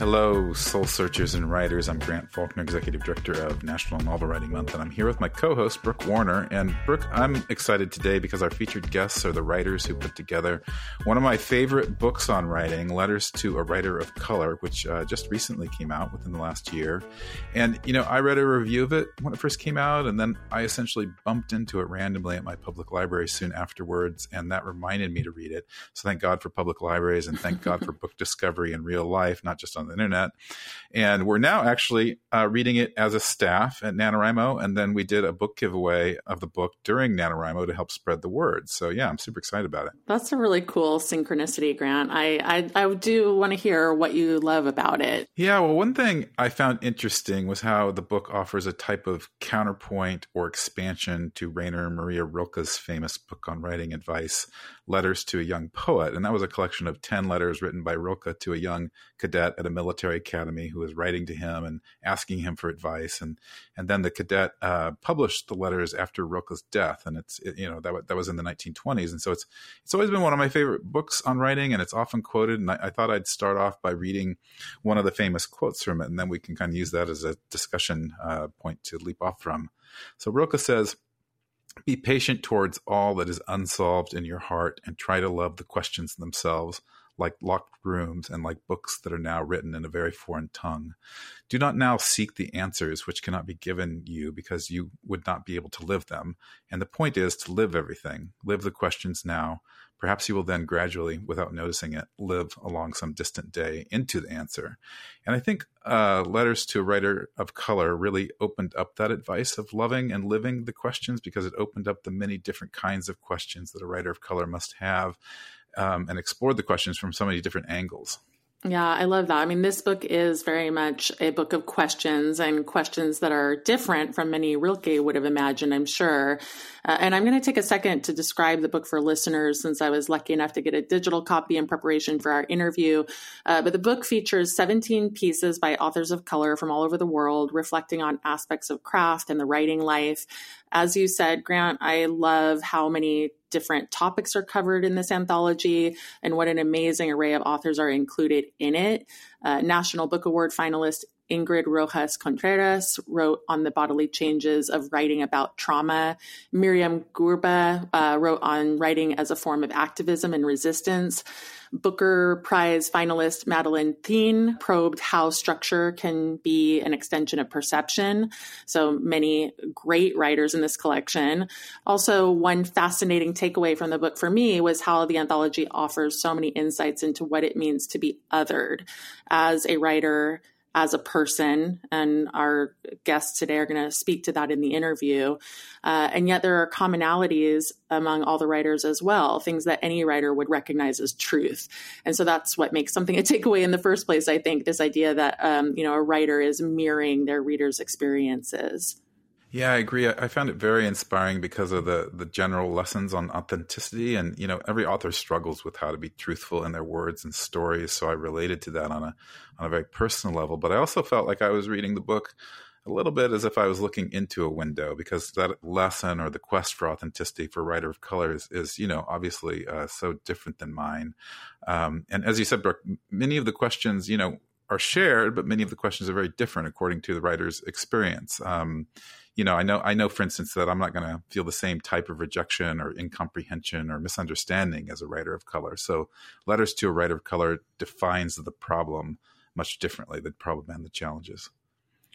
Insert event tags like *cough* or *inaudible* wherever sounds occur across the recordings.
Hello, soul searchers and writers. I'm Grant Faulkner, Executive Director of National Novel Writing Month, and I'm here with my co host, Brooke Warner. And Brooke, I'm excited today because our featured guests are the writers who put together one of my favorite books on writing, Letters to a Writer of Color, which uh, just recently came out within the last year. And, you know, I read a review of it when it first came out, and then I essentially bumped into it randomly at my public library soon afterwards, and that reminded me to read it. So thank God for public libraries and thank God for book discovery in real life, not just on the internet. And we're now actually uh, reading it as a staff at NaNoWriMo. And then we did a book giveaway of the book during NaNoWriMo to help spread the word. So yeah, I'm super excited about it. That's a really cool synchronicity, Grant. I, I, I do want to hear what you love about it. Yeah, well, one thing I found interesting was how the book offers a type of counterpoint or expansion to Rainer Maria Rilke's famous book on writing advice, Letters to a Young Poet. And that was a collection of 10 letters written by Rilke to a young cadet at a military academy who was writing to him and asking him for advice. And, and then the cadet uh, published the letters after Rilke's death. And it's, it, you know, that, that was in the 1920s. And so it's, it's always been one of my favorite books on writing and it's often quoted. And I, I thought I'd start off by reading one of the famous quotes from it. And then we can kind of use that as a discussion uh, point to leap off from. So Rilke says, be patient towards all that is unsolved in your heart and try to love the questions themselves, like locked rooms and like books that are now written in a very foreign tongue. Do not now seek the answers which cannot be given you because you would not be able to live them. And the point is to live everything, live the questions now, Perhaps you will then gradually, without noticing it, live along some distant day into the answer. And I think uh, Letters to a Writer of Color really opened up that advice of loving and living the questions because it opened up the many different kinds of questions that a writer of color must have um, and explored the questions from so many different angles. Yeah, I love that. I mean, this book is very much a book of questions and questions that are different from many Rilke would have imagined, I'm sure. Uh, and I'm going to take a second to describe the book for listeners since I was lucky enough to get a digital copy in preparation for our interview. Uh, but the book features 17 pieces by authors of color from all over the world, reflecting on aspects of craft and the writing life. As you said, Grant, I love how many different topics are covered in this anthology and what an amazing array of authors are included in it. Uh, National Book Award finalist Ingrid Rojas Contreras wrote on the bodily changes of writing about trauma. Myriam Gurba uh, wrote on writing as a form of activism and resistance. Booker Prize finalist Madeleine Thien probed how structure can be an extension of perception. So many great writers in this collection. Also, one fascinating takeaway from the book for me was how the anthology offers so many insights into what it means to be othered. As a writer, as a person, and our guests today are going to speak to that in the interview. Uh, and yet, there are commonalities among all the writers as well, things that any writer would recognize as truth. And so that's what makes something a *laughs* takeaway in the first place. I think this idea that um, you know a writer is mirroring their readers' experiences. Yeah, I agree. I found it very inspiring because of the the general lessons on authenticity, and you know, every author struggles with how to be truthful in their words and stories. So I related to that on a on a very personal level. But I also felt like I was reading the book a little bit as if I was looking into a window because that lesson or the quest for authenticity for writer of color is, is you know, obviously uh, so different than mine. Um, and as you said, Brooke, many of the questions, you know, are shared, but many of the questions are very different according to the writer's experience. Um, you know, I know, I know, for instance, that I'm not going to feel the same type of rejection or incomprehension or misunderstanding as a writer of color. So, letters to a writer of color defines the problem much differently, the problem and the challenges.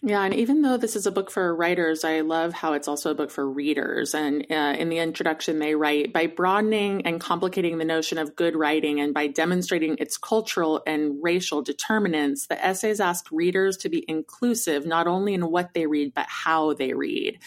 Yeah, and even though this is a book for writers, I love how it's also a book for readers. And uh, in the introduction, they write by broadening and complicating the notion of good writing and by demonstrating its cultural and racial determinants, the essays ask readers to be inclusive not only in what they read, but how they read.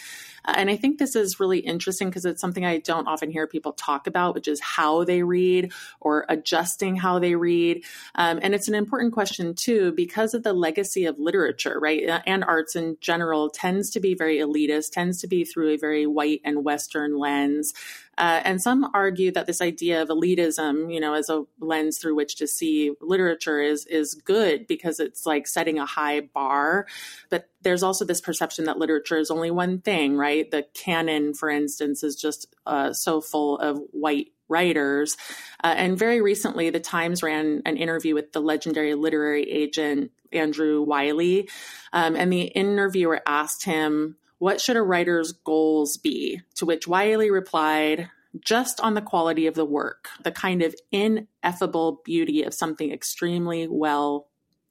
Uh, and I think this is really interesting because it's something I don't often hear people talk about, which is how they read or adjusting how they read. Um, and it's an important question, too, because of the legacy of literature, right? Uh, and arts in general tends to be very elitist, tends to be through a very white and Western lens. Uh, and some argue that this idea of elitism, you know, as a lens through which to see literature is is good because it's like setting a high bar. But there's also this perception that literature is only one thing, right? The canon, for instance, is just uh, so full of white writers. Uh, and very recently, the Times ran an interview with the legendary literary agent Andrew Wylie. Um, and the interviewer asked him, What should a writer's goals be? To which Wylie replied, just on the quality of the work, the kind of ineffable beauty of something extremely well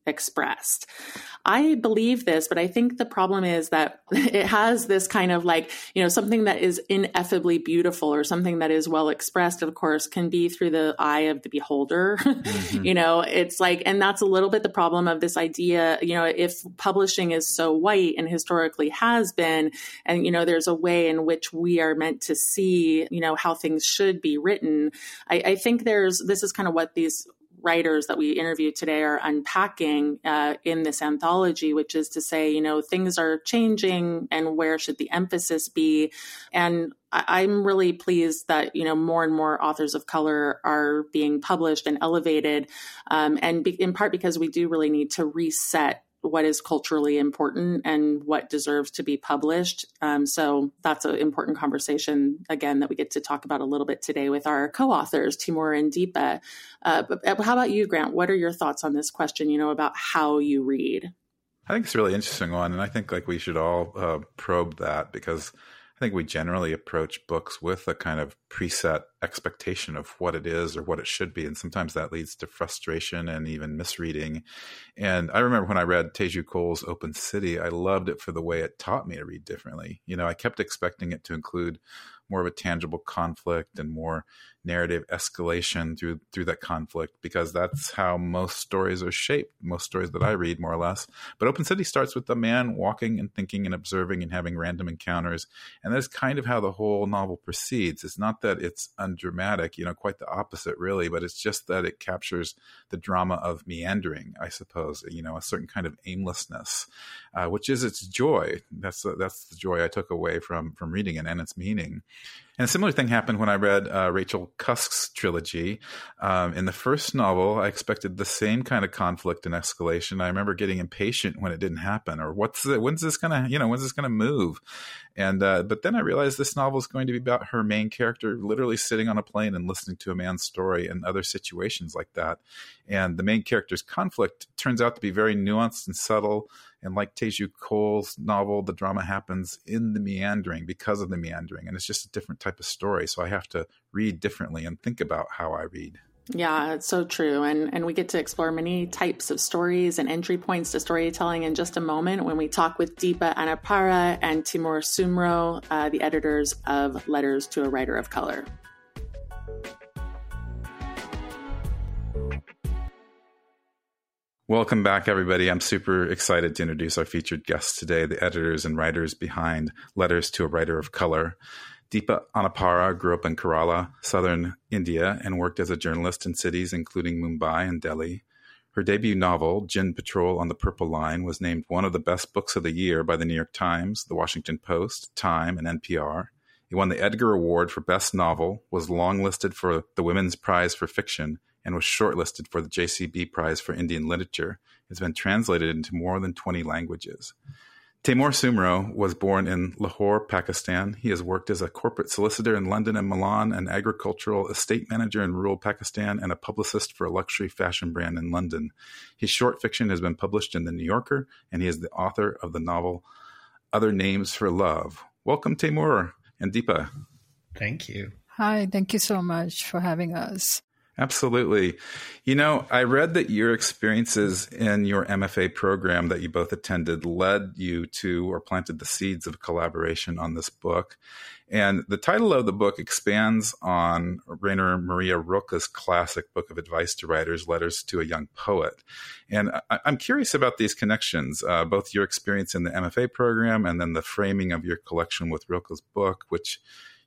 expressed. I believe this, but I think the problem is that *laughs* it has this kind of like, you know, something that is ineffably beautiful or something that is well expressed, of course, can be through the eye of the beholder. *laughs* Mm-hmm. you know, it's like, and that's a little bit the problem of this idea, you know, if publishing is so white and historically has been, and, you know, there's a way in which we are meant to see, you know, how things should be written. I, I think there's, this is kind of what these writers that we interviewed today are unpacking uh, in this anthology, which is to say, you know, things are changing and where should the emphasis be? And I- am really pleased that, you know, more and more authors of color are being published and elevated. Um, and be- in part because we do really need to reset what is culturally important and what deserves to be published. Um, so that's an important conversation, again, that we get to talk about a little bit today with our co authors, Taymour and Deepa. Uh, uh, how about you, Grant? What are your thoughts on this question, you know, about how you read? I think it's a really interesting one. And I think like we should all uh, probe that because I think we generally approach books with a kind of preset expectation of what it is or what it should be. And sometimes that leads to frustration and even misreading. And I remember when I read Teju Cole's Open City, I loved it for the way it taught me to read differently. You know, I kept expecting it to include more of a tangible conflict and more narrative escalation through through that conflict because that's how most stories are shaped most stories that i read more or less. But open city starts with the man walking and thinking and observing and having random encounters and that's kind of how the whole novel proceeds. It's not that it's undramatic you know quite the opposite really but it's just that it captures the drama of meandering i suppose you know a certain kind of aimlessness uh, which is its joy. That's that's the joy i took away from from reading it and its meaning and a similar thing happened when I read uh, Rachel Cusk's trilogy. Um, in the first novel, I expected the same kind of conflict and escalation. I remember getting impatient when it didn't happen, or what's the, when's this gonna, you know, when's this gonna move? And uh, but then I realized this novel is going to be about her main character literally sitting on a plane and listening to a man's story and other situations like that. And the main character's conflict turns out to be very nuanced and subtle. And like Teju Cole's novel, the drama happens in the meandering because of the meandering. And it's just a different type of story. So I have to read differently and think about how I read. Yeah, it's so true. And and we get to explore many types of stories and entry points to storytelling in just a moment when we talk with Deepa Anappara and Taymour Soomro, uh, the editors of Letters to a Writer of Color. Welcome back, everybody. I'm super excited to introduce our featured guests today, the editors and writers behind Letters to a Writer of Color. Deepa Anappara grew up in Kerala, southern India, and worked as a journalist in cities including Mumbai and Delhi. Her debut novel, Djinn Patrol on the Purple Line, was named one of the best books of the year by the New York Times, the Washington Post, Time, and NPR. It won the Edgar Award for Best Novel, was longlisted for the Women's Prize for Fiction, and was shortlisted for the JCB Prize for Indian Literature. It's been translated into more than 20 languages. Taymour Soomro was born in Lahore, Pakistan. He has worked as a corporate solicitor in London and Milan, an agricultural estate manager in rural Pakistan, and a publicist for a luxury fashion brand in London. His short fiction has been published in The New Yorker, and he is the author of the novel Other Names for Love. Welcome, Taimur and Deepa. Thank you. Hi, thank you so much for having us. Absolutely. You know, I read that your experiences in your MFA program that you both attended led you to or planted the seeds of collaboration on this book. And the title of the book expands on Rainer Maria Rilke's classic book of advice to writers, Letters to a Young Poet. And I, am curious about these connections, uh, both your experience in the MFA program and then the framing of your collection with Rilke's book, which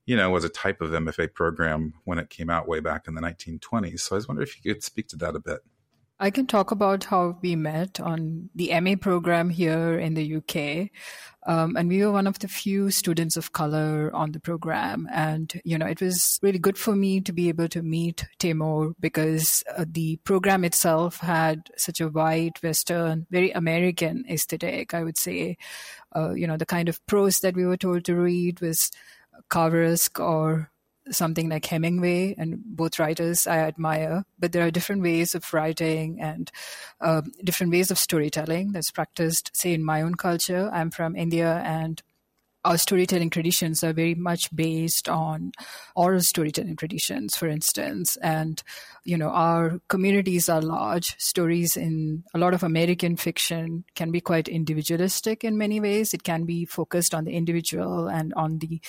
you know, was a type of MFA program when it came out way back in the 1920s. So I was wondering if you could speak to that a bit. I can talk about how we met on the MA program here in the UK. Um, and we were one of the few students of color on the program. And, you know, it was really good for me to be able to meet Taymour because uh, the program itself had such a white, Western, very American aesthetic, I would say. Uh, you know, the kind of prose that we were told to read was Carveresque or something like Hemingway, and both writers I admire. But there are different ways of writing and uh, different ways of storytelling that's practiced, say, in my own culture. I'm from India, and our storytelling traditions are very much based on oral storytelling traditions, for instance. And, you know, our communities are large. Stories in a lot of American fiction can be quite individualistic in many ways. It can be focused on the individual and on the,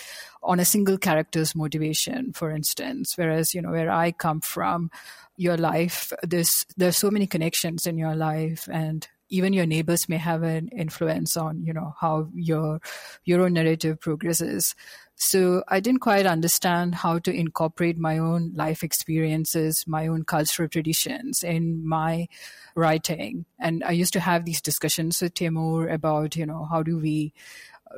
on a single character's motivation, for instance. Whereas, you know, where I come from, your life, there's, there's so many connections in your life and even your neighbors may have an influence on you know how your your own narrative progresses. So i didn't quite understand how to incorporate my own life experiences my own cultural traditions in my writing. And i used to have these discussions with Taymour about you know how do we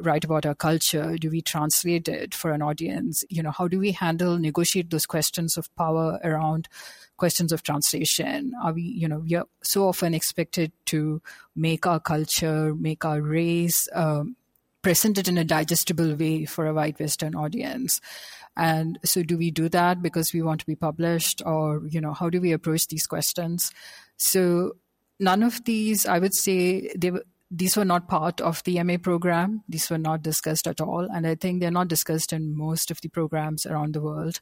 write about our culture? Do we translate it for an audience? You know, how do we handle, negotiate those questions of power around questions of translation? Are we, you know, we are so often expected to make our culture, make our race, um, present it in a digestible way for a white Western audience. And so, do we do that because we want to be published, or you know, how do we approach these questions? So, none of these, I would say, they were these were not part of the MA program. These were not discussed at all. And I think they're not discussed in most of the programs around the world.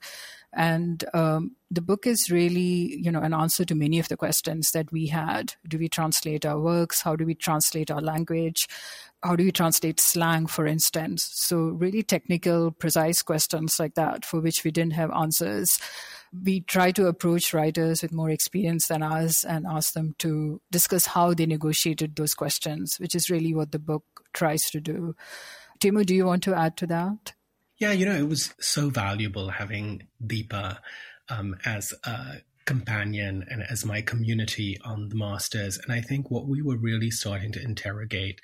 And um, the book is really, you know, an answer to many of the questions that we had. Do we translate our works? How do we translate our language? How do you translate slang, for instance? So really technical, precise questions like that for which we didn't have answers. We try to approach writers with more experience than us and ask them to discuss how they negotiated those questions, which is really what the book tries to do. Taymour, do you want to add to that? Yeah, you know, it was so valuable having Deepa um, as a companion and as my community on the masters. And I think what we were really starting to interrogate,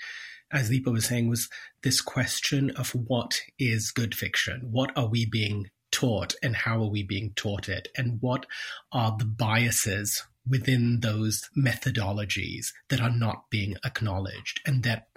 as Deepa was saying, was this question of what is good fiction? What are we being taught and how are we being taught it? And what are the biases within those methodologies that are not being acknowledged and that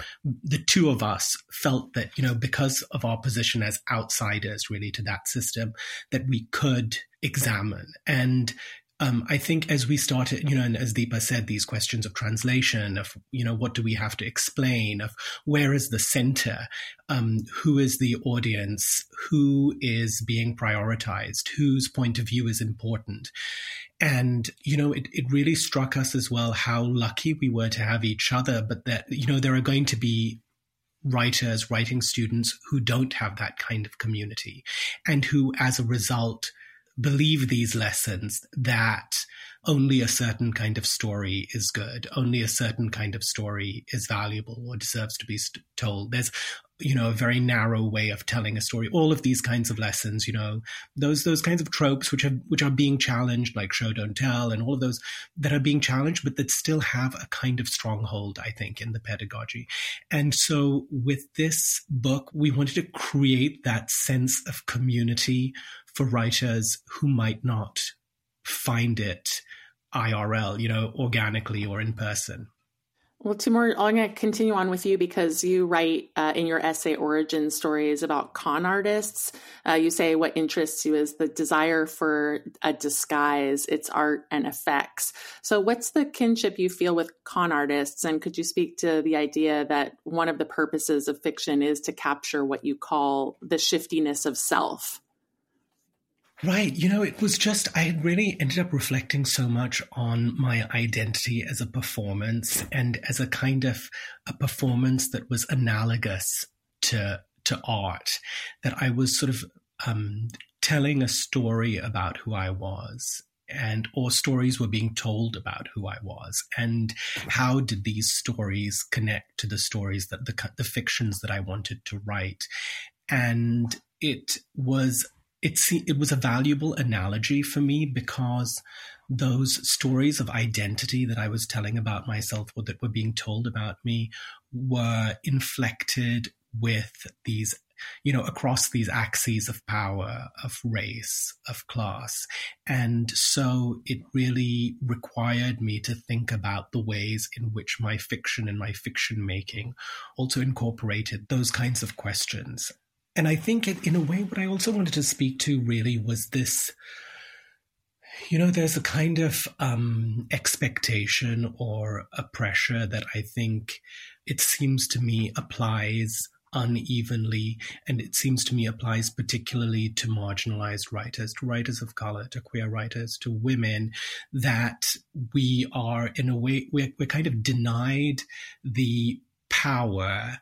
the two of us felt that you know because of our position as outsiders really to that system that we could examine and um, I think as we started, you know, and as Deepa said, these questions of translation, of, you know, what do we have to explain, of where is the center, um, who is the audience, who is being prioritized, whose point of view is important. And, you know, it, it really struck us as well how lucky we were to have each other, but that, you know, there are going to be writers, writing students who don't have that kind of community and who, as a result, believe these lessons that only a certain kind of story is good, only a certain kind of story is valuable or deserves to be told. There's you know a very narrow way of telling a story. All of these kinds of lessons you know those those kinds of tropes which are which are being challenged like show don't tell and all of those that are being challenged but that still have a kind of stronghold i think in the pedagogy. And so with this book we wanted to create that sense of community for writers who might not find it IRL, you know, organically or in person. Well, Taymour, I'm going to continue on with you because you write uh, in your essay Origin Stories about con artists. Uh, you say what interests you is the desire for a disguise, its art and effects. So, what's the kinship you feel with con artists? And could you speak to the idea that one of the purposes of fiction is to capture what you call the shiftiness of self? Right. You know, it was just, I had really ended up reflecting so much on my identity as a performance and as a kind of a performance that was analogous to, to art, that I was sort of um, telling a story about who I was and or stories were being told about who I was, and how did these stories connect to the stories that the the fictions that I wanted to write, and it was it it was a valuable analogy for me because those stories of identity that I was telling about myself or that were being told about me were inflected with these you know across these axes of power of race of class. And so it really required me to think about the ways in which my fiction and my fiction making also incorporated those kinds of questions and I think it, in a way, what I also wanted to speak to really was this. You know, there's a kind of um, expectation or a pressure that I think it seems to me applies unevenly, and it seems to me applies particularly to marginalized writers, to writers of color, to queer writers, to women, that we are, in a way, we're, we're kind of denied the power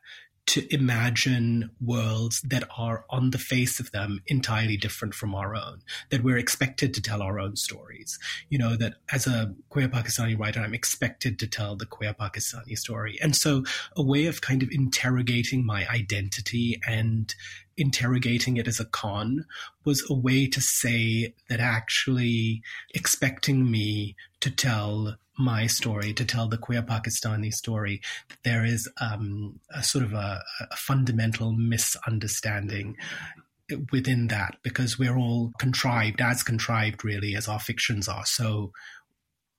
to imagine worlds that are on the face of them entirely different from our own, that we're expected to tell our own stories. You know, that as a queer Pakistani writer, I'm expected to tell the queer Pakistani story. And so a way of kind of interrogating my identity and interrogating it as a con was a way to say that actually expecting me to tell my story, to tell the queer Pakistani story, there is um, a sort of a, a fundamental misunderstanding within that because we're all contrived, as contrived really as our fictions are. So,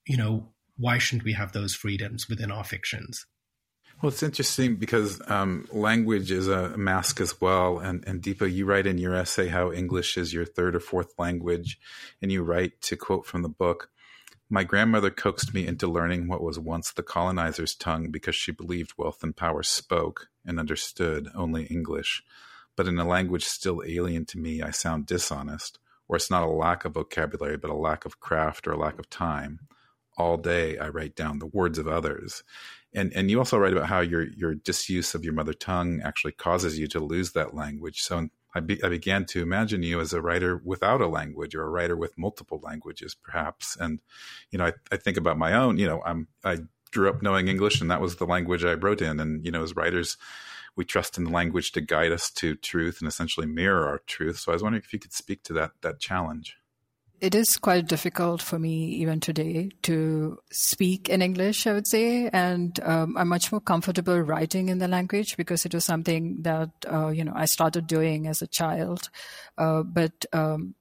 you know, why shouldn't we have those freedoms within our fictions? Well, it's interesting because um, language is a mask as well. And, and Deepa, you write in your essay how English is your third or fourth language. And you write to quote from the book My grandmother coaxed me into learning what was once the colonizer's tongue because she believed wealth and power spoke and understood only English. But in a language still alien to me, I sound dishonest, or it's not a lack of vocabulary, but a lack of craft or a lack of time. All day I write down the words of others and and you also write about how your your disuse of your mother tongue actually causes you to lose that language. So I, be, I began to imagine you as a writer without a language or a writer with multiple languages, perhaps. And you know, I, I think about my own. You know, I'm I grew up knowing English, and that was the language I wrote in. And you know, as writers, we trust in the language to guide us to truth and essentially mirror our truth. So I was wondering if you could speak to that that challenge it is quite difficult for me even today to speak in English, I would say, and um, I'm much more comfortable writing in the language because it was something that uh, you know I started doing as a child, uh, but. Um,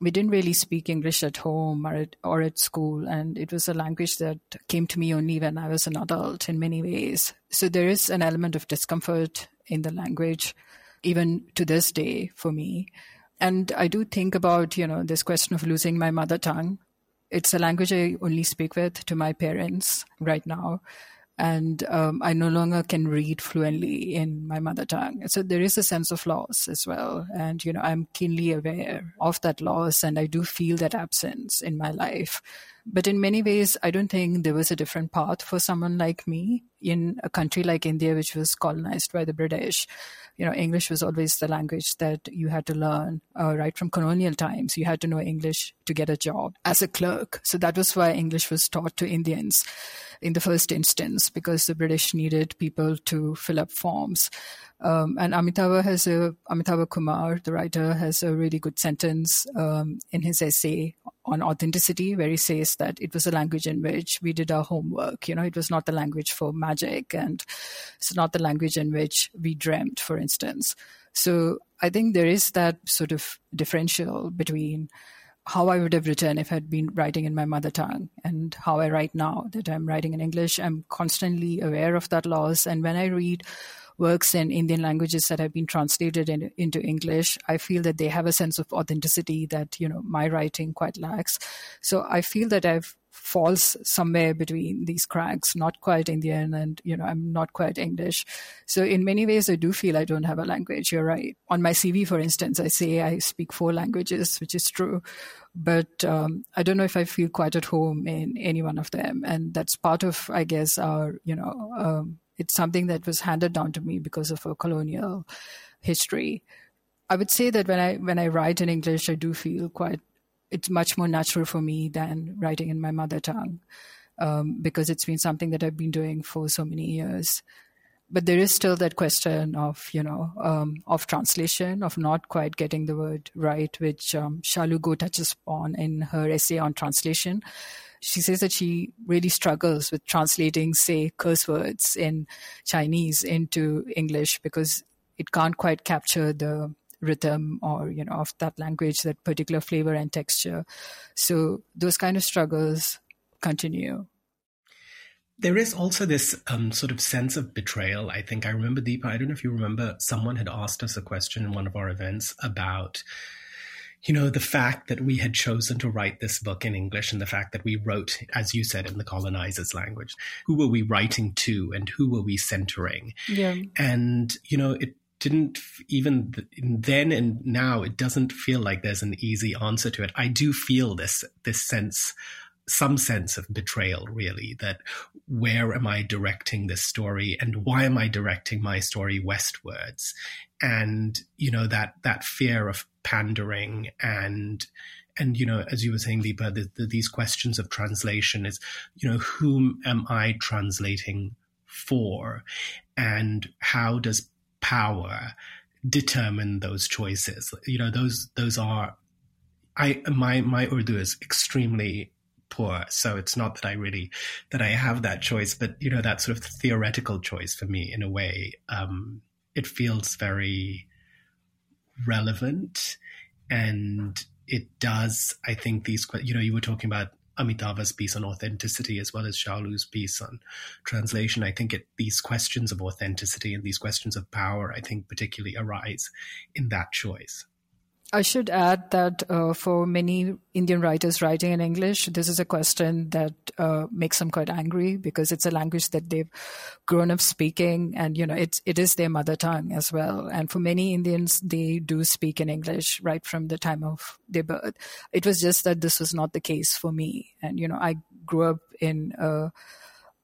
we didn't really speak English at home or at, or at school, and it was a language that came to me only when I was an adult in many ways. So there is an element of discomfort in the language, even to this day for me. And I do think about, you know, this question of losing my mother tongue. It's a language I only speak with to my parents right now. And um, I no longer can read fluently in my mother tongue. So there is a sense of loss as well. And, you know, I'm keenly aware of that loss and I do feel that absence in my life. But in many ways, I don't think there was a different path for someone like me in a country like India, which was colonized by the British you know, English was always the language that you had to learn uh, right from colonial times. You had to know English to get a job as a clerk. So that was why English was taught to Indians in the first instance, because the British needed people to fill up forms. Um, and Amitava has a Amitava Kumar, the writer, has a really good sentence um, in his essay on authenticity, where he says that it was a language in which we did our homework. You know, it was not the language for magic, and it's not the language in which we dreamt, for instance. So I think there is that sort of differential between how I would have written if I'd been writing in my mother tongue and how I write now that I'm writing in English. I'm constantly aware of that loss. And when I read works in Indian languages that have been translated in, into English, I feel that they have a sense of authenticity that you know my writing quite lacks. So I feel that I've falls somewhere between these cracks, not quite Indian and, you know, I'm not quite English. So in many ways, I do feel I don't have a language. You're right. On my CV, for instance, I say I speak four languages, which is true. But um, I don't know if I feel quite at home in any one of them. And that's part of, I guess, our, you know, um, it's something that was handed down to me because of a colonial history. I would say that when I when I write in English, I do feel quite. It's much more natural for me than writing in my mother tongue, um, because it's been something that I've been doing for so many years. But there is still that question of you know um, of translation, of not quite getting the word right, which um, Xiaolu Guo touches upon in her essay on translation she says that she really struggles with translating, say, curse words in Chinese into English because it can't quite capture the rhythm or you know of that language that particular flavor and texture so those kind of struggles continue There is also this um, sort of sense of betrayal. I think I remember Deepa. I don't know if you remember. Someone had asked us a question in one of our events about you know, the fact that we had chosen to write this book in English and the fact that we wrote, as you said, in the colonizers' language, who were we writing to and who were we centering? Yeah. And, you know, it didn't even then and now, it doesn't feel like there's an easy answer to it. I do feel this, this sense some sense of betrayal, really, that where am I directing this story and why am I directing my story westwards? And, you know, that, that fear of pandering and, and, you know, as you were saying, Deepa, the, the, these questions of translation is, you know, whom am I translating for? And how does power determine those choices? You know, those, those are I my my Urdu is extremely poor. So it's not that I really that I have that choice, but you know that sort of theoretical choice for me in a way. Um, it feels very relevant, and it does. I think these. You know, you were talking about Amitava's piece on authenticity as well as Xiaolu's piece on translation. I think it, these questions of authenticity and these questions of power, I think, particularly arise in that choice. I should add that uh, for many Indian writers writing in English, this is a question that uh, makes them quite angry because it's a language that they've grown up speaking, and you know it's it is their mother tongue as well. And for many Indians, they do speak in English right from the time of their birth. It was just that this was not the case for me, and you know I grew up in a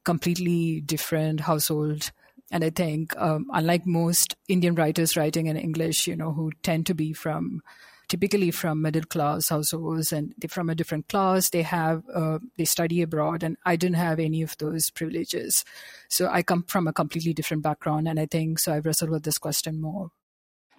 completely different household and I think, um, unlike most Indian writers writing in English, you know, who tend to be from typically from middle class households and they're from a different class, they have uh, they study abroad, and I didn't have any of those privileges. So I come from a completely different background, and I think so. I've wrestled with this question more.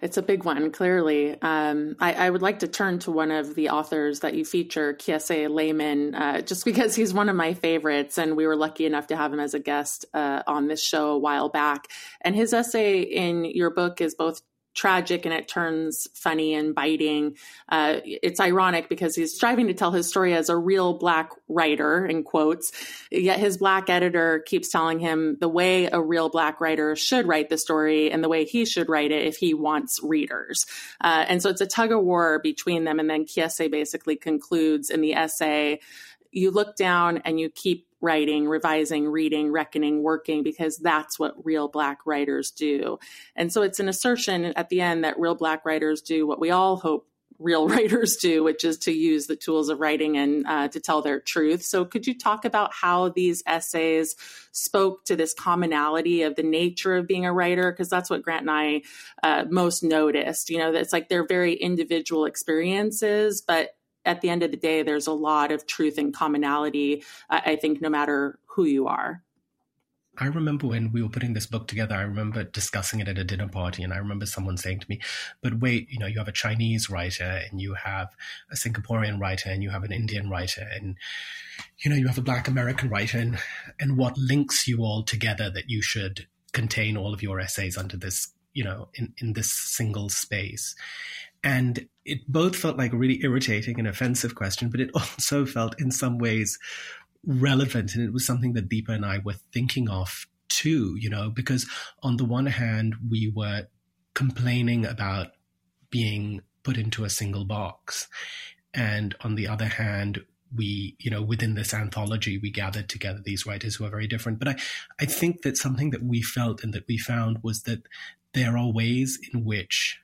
It's a big one, clearly. Um, I, I, would like to turn to one of the authors that you feature, Kiese Laymon, uh, just *laughs* because he's one of my favorites, and we were lucky enough to have him as a guest uh, on this show a while back. And his essay in your book is both tragic and it turns funny and biting. Uh, it's ironic because he's striving to tell his story as a real black writer, in quotes, yet his black editor keeps telling him the way a real black writer should write the story and the way he should write it if he wants readers. Uh, and so it's a tug of war between them. And then Kiese basically concludes in the essay you look down and you keep writing, revising, reading, reckoning, working, because that's what real Black writers do. And so it's an assertion at the end that real Black writers do what we all hope real *laughs* writers do, which is to use the tools of writing and uh, to tell their truth. So, could you talk about how these essays spoke to this commonality of the nature of being a writer? Because that's what Grant and I uh, most noticed. You know, it's like they're very individual experiences, but at the end of the day, there's a lot of truth and commonality, I think, no matter who you are. I remember when we were putting this book together, I remember discussing it at a dinner party, and I remember someone saying to me, But wait, you know, you have a Chinese writer, and you have a Singaporean writer, and you have an Indian writer, and, you know, you have a Black American writer, and, and what links you all together that you should contain all of your essays under this, you know, in, in this single space. And it both felt like a really irritating and offensive question, but it *laughs* also felt in some ways relevant. And it was something that Deepa and I were thinking of too, you know, because on the one hand, we were complaining about being put into a single box. And on the other hand, we, you know, within this anthology, we gathered together these writers who are very different. But I, I think that something that we felt and that we found was that there are ways in which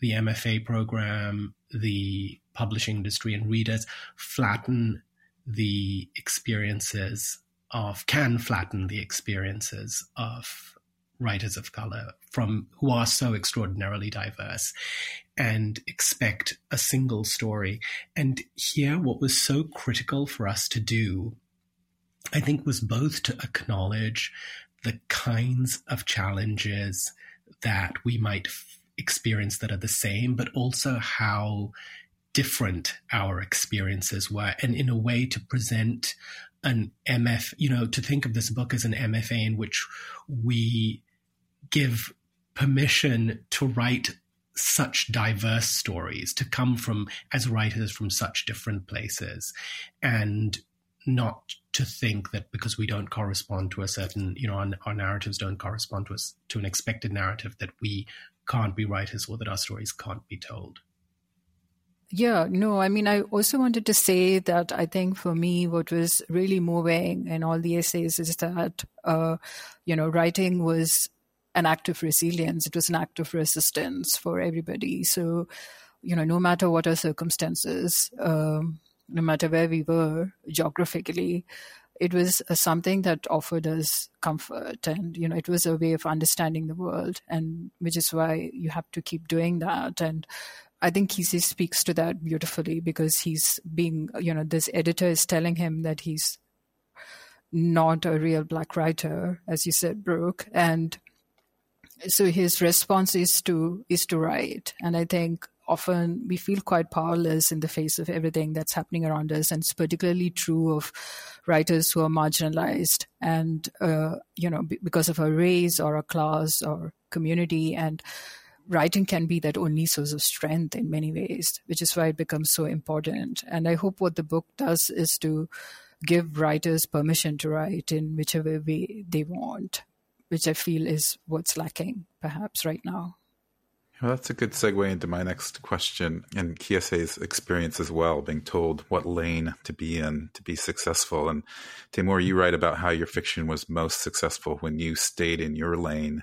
the MFA program, the publishing industry, and readers flatten the experiences of can flatten the experiences of writers of color from who are so extraordinarily diverse and expect a single story. And here what was so critical for us to do i think was both to acknowledge the kinds of challenges that we might experience that are the same, but also how different our experiences were. And in a way, to present an MF, you know, to think of this book as an MFA in which we give permission to write such diverse stories, to come from, as writers, from such different places. And not to think that because we don't correspond to a certain, you know, our, our narratives don't correspond to us to an expected narrative that we can't be writers or that our stories can't be told. Yeah, no, I mean, I also wanted to say that I think for me, what was really moving in all the essays is that, uh, you know, writing was an act of resilience. It was an act of resistance for everybody. So, you know, no matter what our circumstances, um, no matter where we were geographically, it was uh, something that offered us comfort and you know it was a way of understanding the world and which is why you have to keep doing that and I think he speaks to that beautifully because he's being, you know, this editor is telling him that he's not a real black writer, as you said, Brooke, and so his response is to is to write. And I think often we feel quite powerless in the face of everything that's happening around us, and it's particularly true of writers who are marginalized and uh, you know b- because of a race or a class or community and writing can be that only source of strength in many ways, which is why it becomes so important. And I hope what the book does is to give writers permission to write in whichever way they want, which I feel is what's lacking perhaps right now. Well, that's a good segue into my next question and Kiese's experience as well, being told what lane to be in to be successful. And Taymour, you write about how your fiction was most successful when you stayed in your lane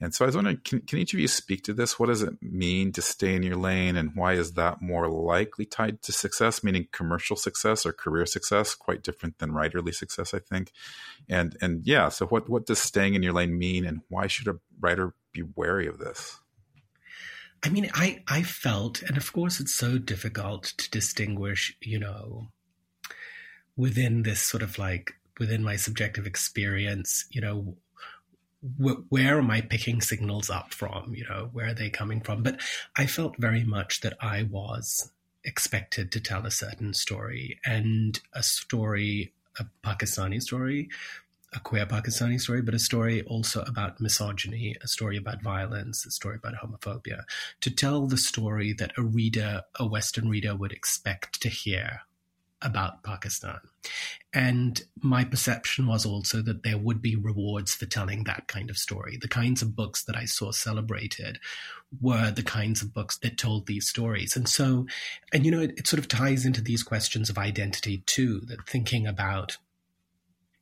and so I was wondering, can, can each of you speak to this? What does it mean to stay in your lane, and why is that more likely tied to success, meaning commercial success or career success? Quite different than writerly success, I think. And and yeah, so what what does staying in your lane mean, and why should a writer be wary of this? I mean, I I felt, and of course, it's so difficult to distinguish, you know, within this sort of like within my subjective experience, you know, where am I picking signals up from? You know, where are they coming from? But I felt very much that I was expected to tell a certain story and a story, a Pakistani story, a queer Pakistani story, but a story also about misogyny, a story about violence, a story about homophobia, to tell the story that a reader, a Western reader would expect to hear about Pakistan. And my perception was also that there would be rewards for telling that kind of story. The kinds of books that I saw celebrated were the kinds of books that told these stories. And so, and you know, it, it sort of ties into these questions of identity too, that thinking about,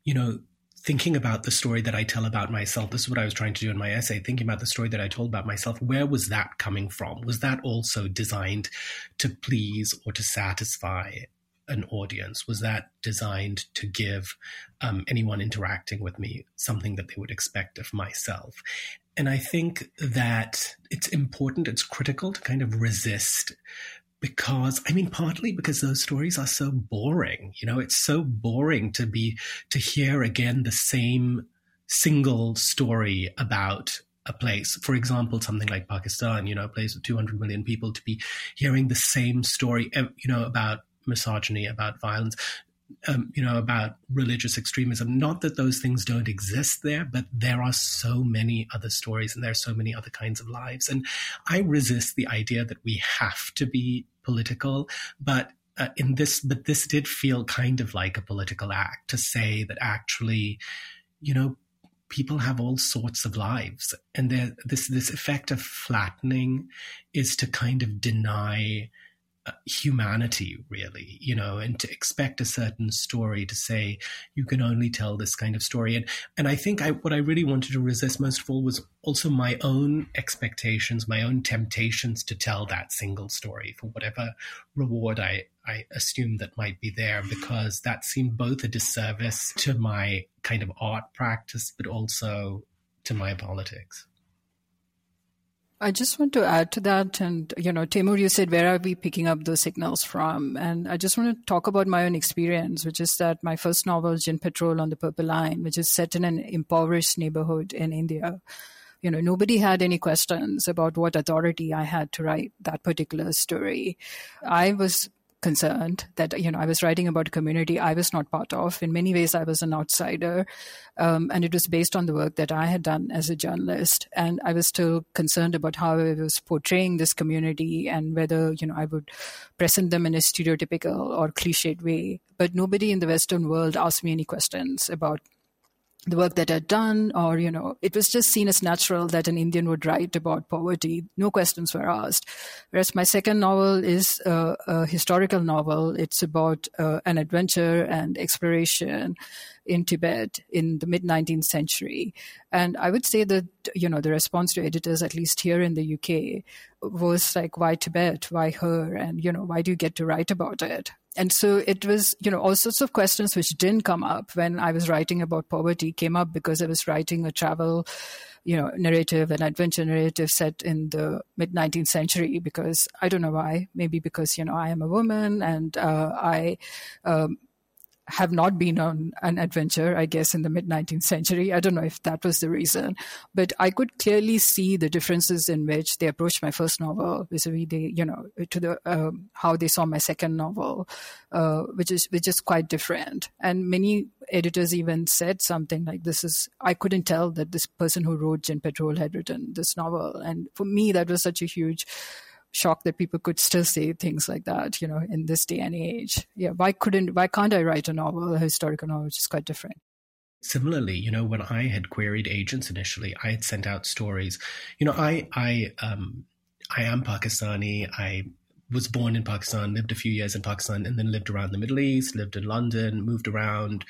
you know, thinking about the story that I tell about myself, this is what I was trying to do in my essay, thinking about the story that I told about myself, where was that coming from? Was that also designed to please or to satisfy an audience? Was that designed to give um, anyone interacting with me something that they would expect of myself? And I think that it's important, it's critical to kind of resist because I mean, partly because those stories are so boring. You know, it's so boring to be to hear again the same single story about a place. For example, something like Pakistan, you know, a place of 200 million people, to be hearing the same story, you know, about misogyny, about violence, um, you know, about religious extremism. Not that those things don't exist there, but there are so many other stories and there are so many other kinds of lives. And I resist the idea that we have to be political, but uh, in this, but this did feel kind of like a political act to say that actually, you know, people have all sorts of lives, and this this effect of flattening is to kind of deny humanity really you know and to expect a certain story to say you can only tell this kind of story. And and i think i what i really wanted to resist most of all was also my own expectations my own temptations to tell that single story for whatever reward i i assume that might be there because that seemed both a disservice to my kind of art practice but also to my politics I just want to add to that. And, you know, Taymour, you said, where are we picking up those signals from? And I just want to talk about my own experience, which is that my first novel, Djinn Patrol on the Purple Line, which is set in an impoverished neighborhood in India. You know, nobody had any questions about what authority I had to write that particular story. I was concerned that you know I was writing about a community I was not part of. In many ways, I was an outsider, um, and it was based on the work that I had done as a journalist. And I was still concerned about how I was portraying this community and whether you know I would present them in a stereotypical or cliched way. But nobody in the Western world asked me any questions about the work that I'd done, or, you know, it was just seen as natural that an Indian would write about poverty. No questions were asked. Whereas my second novel is a, historical novel. It's about uh, an adventure and exploration in Tibet in the mid 19th century. And I would say that, you know, the response to editors, at least here in the UK, was like, why Tibet? Why her? And, you know, why do you get to write about it? And so it was, you know, all sorts of questions which didn't come up when I was writing about poverty came up because I was writing a travel, you know, narrative, an adventure narrative set in the mid 19th century. Because I don't know why, maybe because you know I am a woman and uh, I. Um, have not been on an adventure, I guess, in the mid 19th century. I don't know if that was the reason, but I could clearly see the differences in which they approached my first novel vis-a-vis the, you know, to the um, how they saw my second novel, uh, which is which is quite different. And many editors even said something like, "This is I couldn't tell that this person who wrote Djinn Patrol had written this novel," and for me, that was such a huge shocked that people could still say things like that, you know, in this day and age. Yeah, why couldn't, why can't I write a novel, a historical novel, which is quite different? Similarly, you know, when I had queried agents initially, I had sent out stories. You know, I, I, um, I am Pakistani. I was born in Pakistan, lived a few years in Pakistan, and then lived around the Middle East, lived in London, moved around,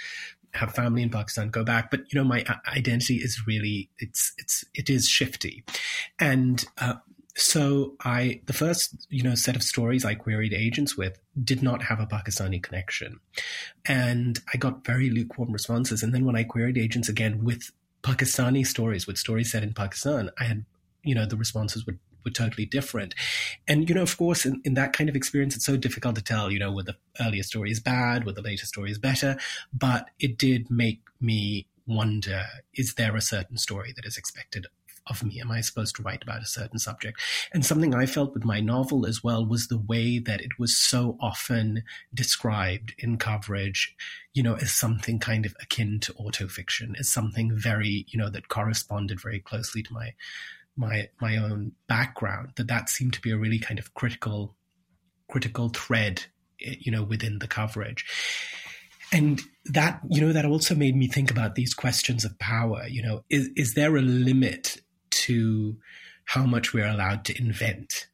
have family in Pakistan, go back. But you know, my identity is really it's it's it is shifty, and uh, so I the first you know set of stories I queried agents with did not have a Pakistani connection, and I got very lukewarm responses. And then when I queried agents again with Pakistani stories, with stories set in Pakistan, I had you know the responses were were totally different. And, you know, of course, in, in that kind of experience, it's so difficult to tell, you know, whether the earlier story is bad, whether the later story is better. But it did make me wonder is there a certain story that is expected of me? Am I supposed to write about a certain subject? And something I felt with my novel as well was the way that it was so often described in coverage, you know, as something kind of akin to autofiction, as something very, you know, that corresponded very closely to my my my own background. That that seemed to be a really kind of critical critical thread, eh, you know, within the coverage and that you know that also made me think about these questions of power you know is is there a limit to how much we're allowed to invent.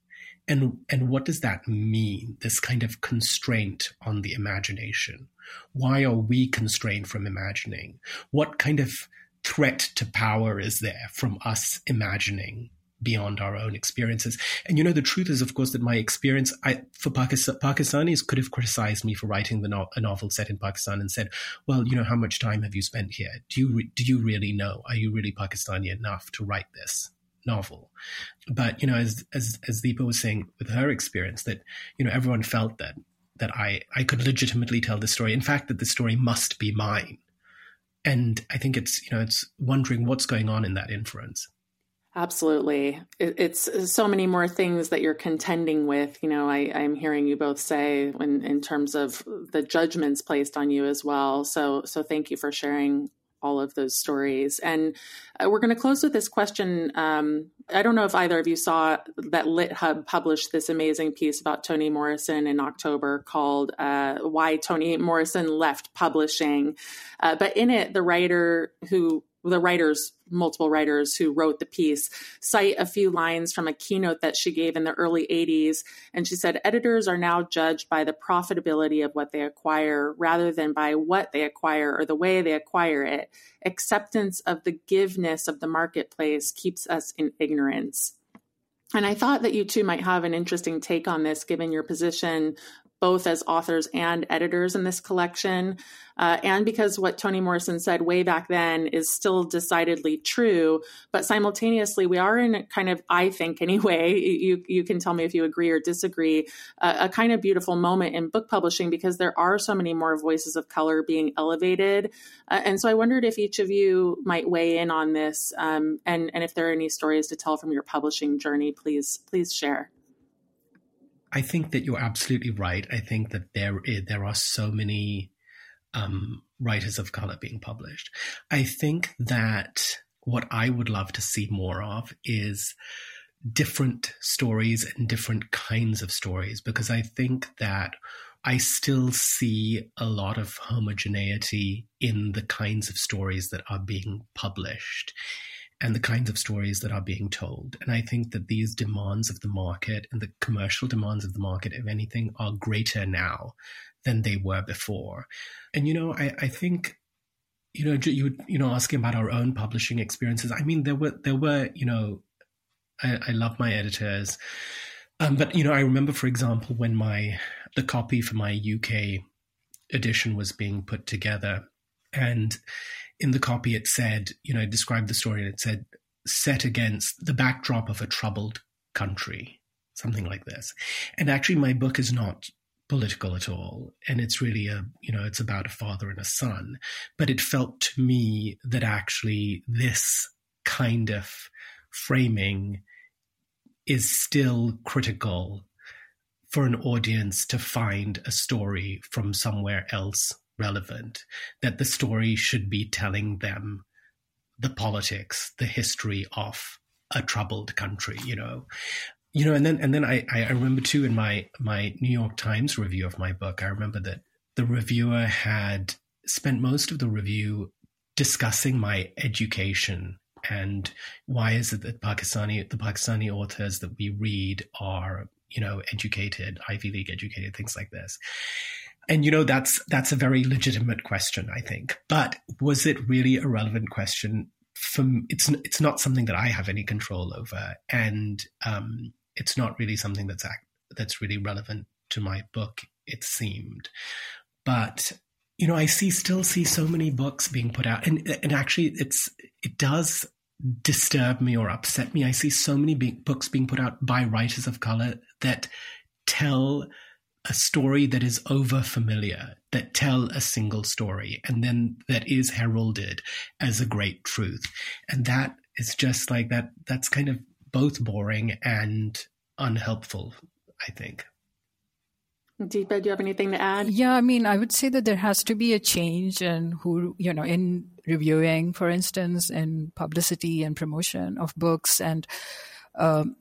And, and what does that mean? This kind of constraint on the imagination. Why are we constrained from imagining? What kind of threat to power is there from us imagining beyond our own experiences. And you know, the truth is, of course, that my experience I, for Pakistan, Pakistanis could have criticized me for writing the no, a novel set in Pakistan and said, "Well, you know, how much time have you spent here? Do you re- do you really know? Are you really Pakistani enough to write this?" novel but you know as as as Deepa was saying with her experience that you know everyone felt that that I I could legitimately tell the story in fact that the story must be mine and I think it's you know it's wondering what's going on in that inference Absolutely. It's so many more things that you're contending with. You know, I, am hearing you both say in, in terms of the judgments placed on you as well. So, so thank you for sharing all of those stories. And uh, we're going to close with this question. Um, I don't know if either of you saw that LitHub published this amazing piece about Toni Morrison in October called uh, Why Toni Morrison Left Publishing. Uh, but in it, the writer who the writers, multiple writers who wrote the piece, cite a few lines from a keynote that she gave in the early 80s. And she said, editors are now judged by the profitability of what they acquire rather than by what they acquire or the way they acquire it. Acceptance of the giveness of the marketplace keeps us in ignorance. And I thought that you two might have an interesting take on this, given your position both as authors and editors in this collection, uh, and because what Toni Morrison said way back then is still decidedly true. But simultaneously, we are in a kind of, I think anyway, *laughs* you you can tell me if you agree or disagree, uh, a kind of beautiful moment in book publishing because there are so many more voices of color being elevated. Uh, and so I wondered if each of you might weigh in on this, um, and and if there are any stories to tell from your publishing journey, please please share. I think that you're absolutely right. I think that there there are so many um, writers of color being published. I think that what I would love to see more of is different stories and different kinds of stories because I think that I still see a lot of homogeneity in the kinds of stories that are being published and the kinds of stories that are being told. And I think that these demands of the market and the commercial demands of the market, if anything, are greater now than they were before. And, you know, I, I think you know, you you know, asking about our own publishing experiences. I mean, there were there were, you know, I, I love my editors, um, but you know, I remember, for example, when my the copy for my UK edition was being put together, and in the copy it said, you know, it described the story and it said set against the backdrop of a troubled country, something like this. And actually, my book is not political at all and it's really a you know it's about a father and a son but it felt to me that actually this kind of framing is still critical for an audience to find a story from somewhere else relevant, that the story should be telling them the politics, the history of a troubled country, you know. You know, and then and then I, I remember too in my my New York Times review of my book, I remember that the reviewer had spent most of the review discussing my education and why is it that Pakistani the Pakistani authors that we read are you know educated Ivy League educated things like this and you know that's that's a very legitimate question I think. But was it really a relevant question? From it's it's not something that I have any control over. And um, it's not really something that's act, that's really relevant to my book it seemed. But you know, I see still see so many books being put out, and and actually, it's it does disturb me or upset me. I see so many books being put out by writers of color that tell a story that is over familiar, that tell a single story, and then that is heralded as a great truth. And that is just like that, that's kind of both boring and unhelpful, I think. Deepa, do you have anything to add? Yeah, I mean, I would say that there has to be a change in who, you know, in reviewing, for instance, in publicity and promotion of books. And um,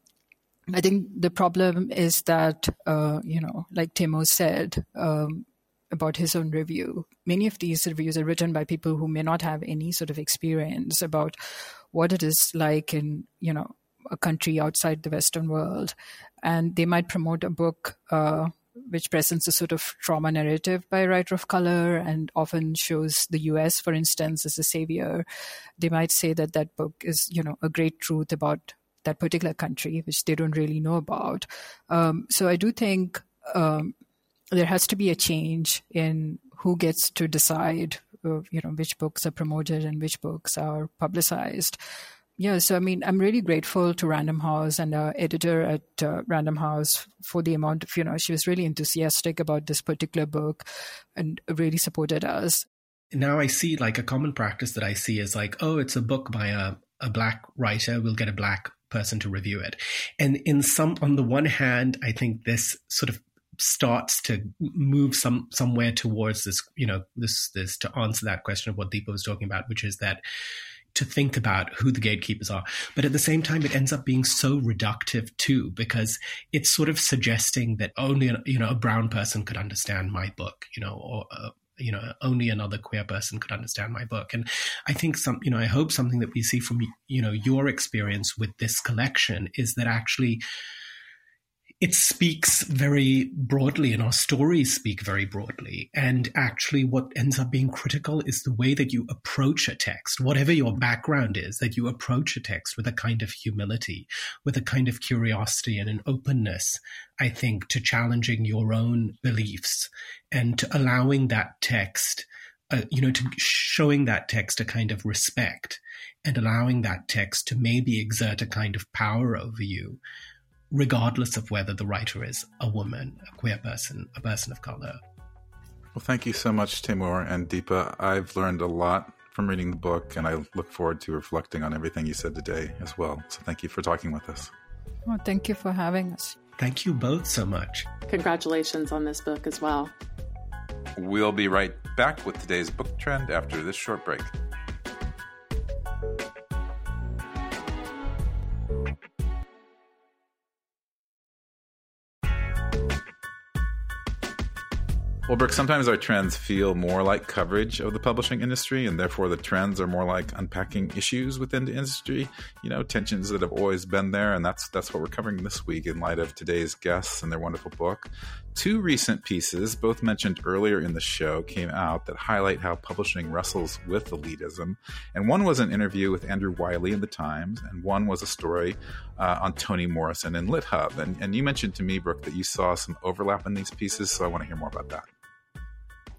I think the problem is that, uh, you know, like Taymour said um, about his own review, many of these reviews are written by people who may not have any sort of experience about what it is like in, you know, a country outside the Western world. And they might promote a book. Uh, which presents a sort of trauma narrative by a writer of color and often shows the US, for instance, as a savior, they might say that that book is, you know, a great truth about that particular country, which they don't really know about. Um, so I do think um, there has to be a change in who gets to decide, uh, you know, which books are promoted and which books are publicized. Yeah, so I mean, I'm really grateful to Random House and our editor at uh, Random House for the amount of, you know, she was really enthusiastic about this particular book and really supported us. Now I see like a common practice that I see is like, oh, it's a book by a, a black writer. We'll get a black person to review it. And in some, on the one hand, I think this sort of starts to move some somewhere towards this, you know, this this to answer that question of what Deepa was talking about, which is that to think about who the gatekeepers are. But at the same time, it ends up being so reductive too, because it's sort of suggesting that only you know a brown person could understand my book, you know, or uh, you know only another queer person could understand my book. And I think some, you know, I hope something that we see from you know your experience with this collection is that actually it speaks very broadly and our stories speak very broadly. And actually, what ends up being critical is the way that you approach a text, whatever your background is, that you approach a text with a kind of humility, with a kind of curiosity and an openness, I think, to challenging your own beliefs and to allowing that text. Uh, you know, to showing that text a kind of respect and allowing that text to maybe exert a kind of power over you regardless of whether the writer is a woman, a queer person, a person of color. Well, thank you so much, Taymour and Deepa. I've learned a lot from reading the book, and I look forward to reflecting on everything you said today as well. So thank you for talking with us. Well, thank you for having us. Thank you both so much. Congratulations on this book as well. We'll be right back with today's book trend after this short break. Well, Brooke, sometimes our trends feel more like coverage of the publishing industry, and therefore the trends are more like unpacking issues within the industry. You know, tensions that have always been there, and that's that's what we're covering this week in light of today's guests and their wonderful book. Two recent pieces, both mentioned earlier in the show, came out that highlight how publishing wrestles with elitism. And one was an interview with Andrew Wylie in the Times, and one was a story uh, on Toni Morrison in LitHub. And, and you mentioned to me, Brooke, that you saw some overlap in these pieces, so I want to hear more about that.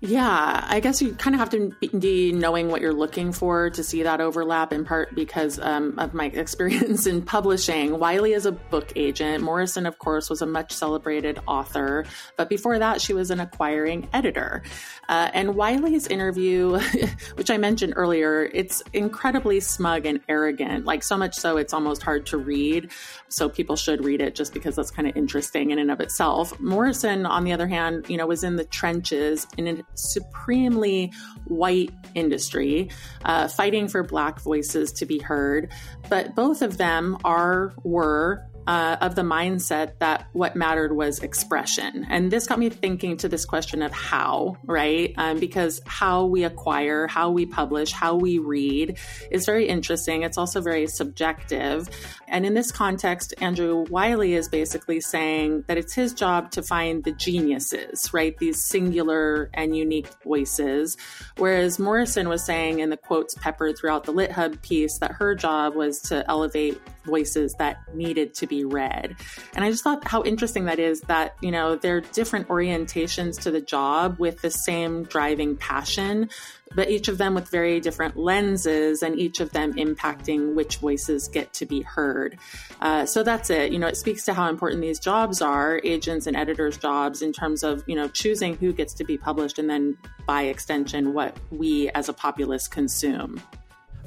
Yeah, I guess you kind of have to be knowing what you're looking for to see that overlap, in part because um, of my *laughs* experience in publishing. Wylie is a book agent. Morrison, of course, was a much celebrated author, but before that, she was an acquiring editor. Uh, and Wylie's interview, *laughs* which I mentioned earlier, it's incredibly smug and arrogant, like so much so it's almost hard to read. So people should read it just because that's kind of interesting in and of itself. Morrison, on the other hand, you know, was in the trenches in supremely white industry, uh, fighting for Black voices to be heard. But both of them are, were, uh, of the mindset that what mattered was expression. And this got me thinking to this question of how, right? Um, because how we acquire, how we publish, how we read is very interesting. It's also very subjective. And in this context, Andrew Wylie is basically saying that it's his job to find the geniuses, right? These singular and unique voices. Whereas Morrison was saying in the quotes peppered throughout the LitHub piece that her job was to elevate voices that needed to be read. And I just thought how interesting that is that, you know, there are different orientations to the job with the same driving passion, but each of them with very different lenses and each of them impacting which voices get to be heard. Uh, so that's it. You know, it speaks to how important these jobs are, agents and editors' jobs, in terms of, you know, choosing who gets to be published and then by extension, what we as a populace consume.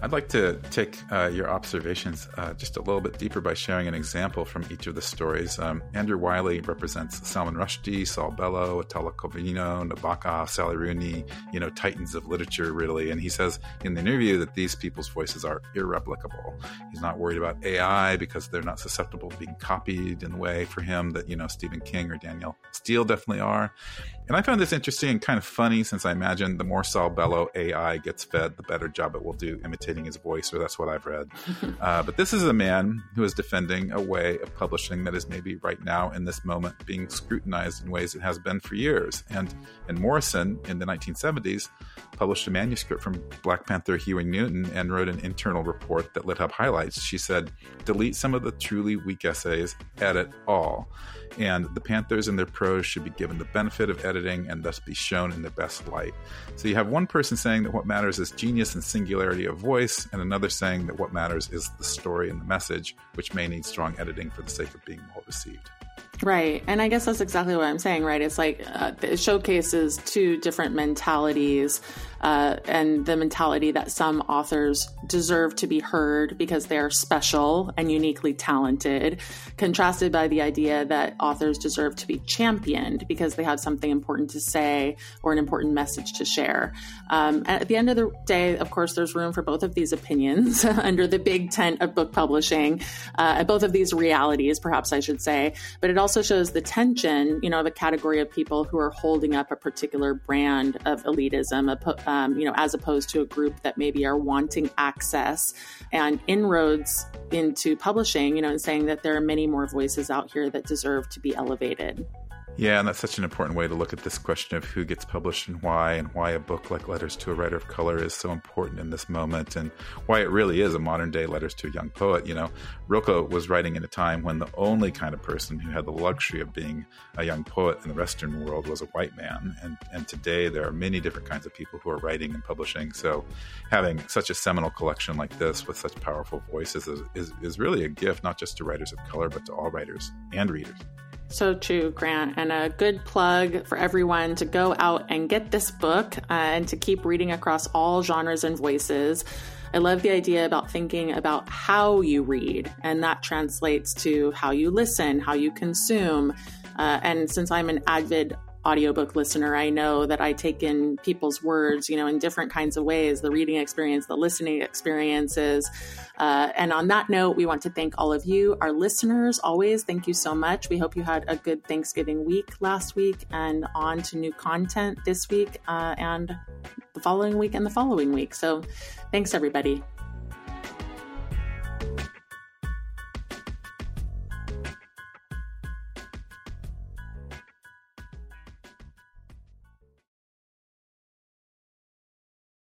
I'd like to take uh, your observations uh, just a little bit deeper by sharing an example from each of the stories. Um, Andrew Wylie represents Salman Rushdie, Saul Bellow, Italo Calvino, Nabokov, Sally Rooney, you know, titans of literature, really. And he says in the interview that these people's voices are irreplicable. He's not worried about AI because they're not susceptible to being copied in the way for him that, you know, Stephen King or Danielle Steel definitely are. And I found this interesting and kind of funny since I imagine the more Saul Bellow AI gets fed, the better job it will do imitating his voice, or that's what I've read. *laughs* uh, but this is a man who is defending a way of publishing that is maybe right now in this moment being scrutinized in ways it has been for years. And, and Morrison in the 1970s published a manuscript from Black Panther Huey Newton and wrote an internal report that LitHub highlights. She said, delete some of the truly weak essays, edit all and the Panthers and their prose should be given the benefit of editing and thus be shown in the best light. So you have one person saying that what matters is genius and singularity of voice, and another saying that what matters is the story and the message, which may need strong editing for the sake of being well received. Right. And I guess that's exactly what I'm saying, right? It's like uh, it showcases two different mentalities uh, and the mentality that some authors deserve to be heard because they are special and uniquely talented, contrasted by the idea that authors deserve to be championed because they have something important to say or an important message to share. Um, at the end of the day, of course, there's room for both of these opinions *laughs* under the big tent of book publishing, uh, both of these realities, perhaps I should say. But it also shows the tension, you know, of a category of people who are holding up a particular brand of elitism, a, um, you know, as opposed to a group that maybe are wanting access and inroads into publishing, you know, and saying that there are many more voices out here that deserve to be elevated. Yeah, and that's such an important way to look at this question of who gets published and why, and why a book like Letters to a Writer of Color is so important in this moment, and why it really is a modern day Letters to a Young Poet. You know, Rilke was writing in a time when the only kind of person who had the luxury of being a young poet in the Western world was a white man, and and today there are many different kinds of people who are writing and publishing. So, having such a seminal collection like this with such powerful voices is, is, is really a gift, not just to writers of color, but to all writers and readers. So true, Grant. And a good plug for everyone to go out and get this book uh, and to keep reading across all genres and voices. I love the idea about thinking about how you read, and that translates to how you listen, how you consume. Uh, and since I'm an avid audiobook listener, I know that I take in people's words, you know, in different kinds of ways the reading experience, the listening experiences. Uh, and on that note, we want to thank all of you, our listeners, always. Thank you so much. We hope you had a good Thanksgiving week last week and on to new content this week uh, and the following week and the following week. So thanks, everybody.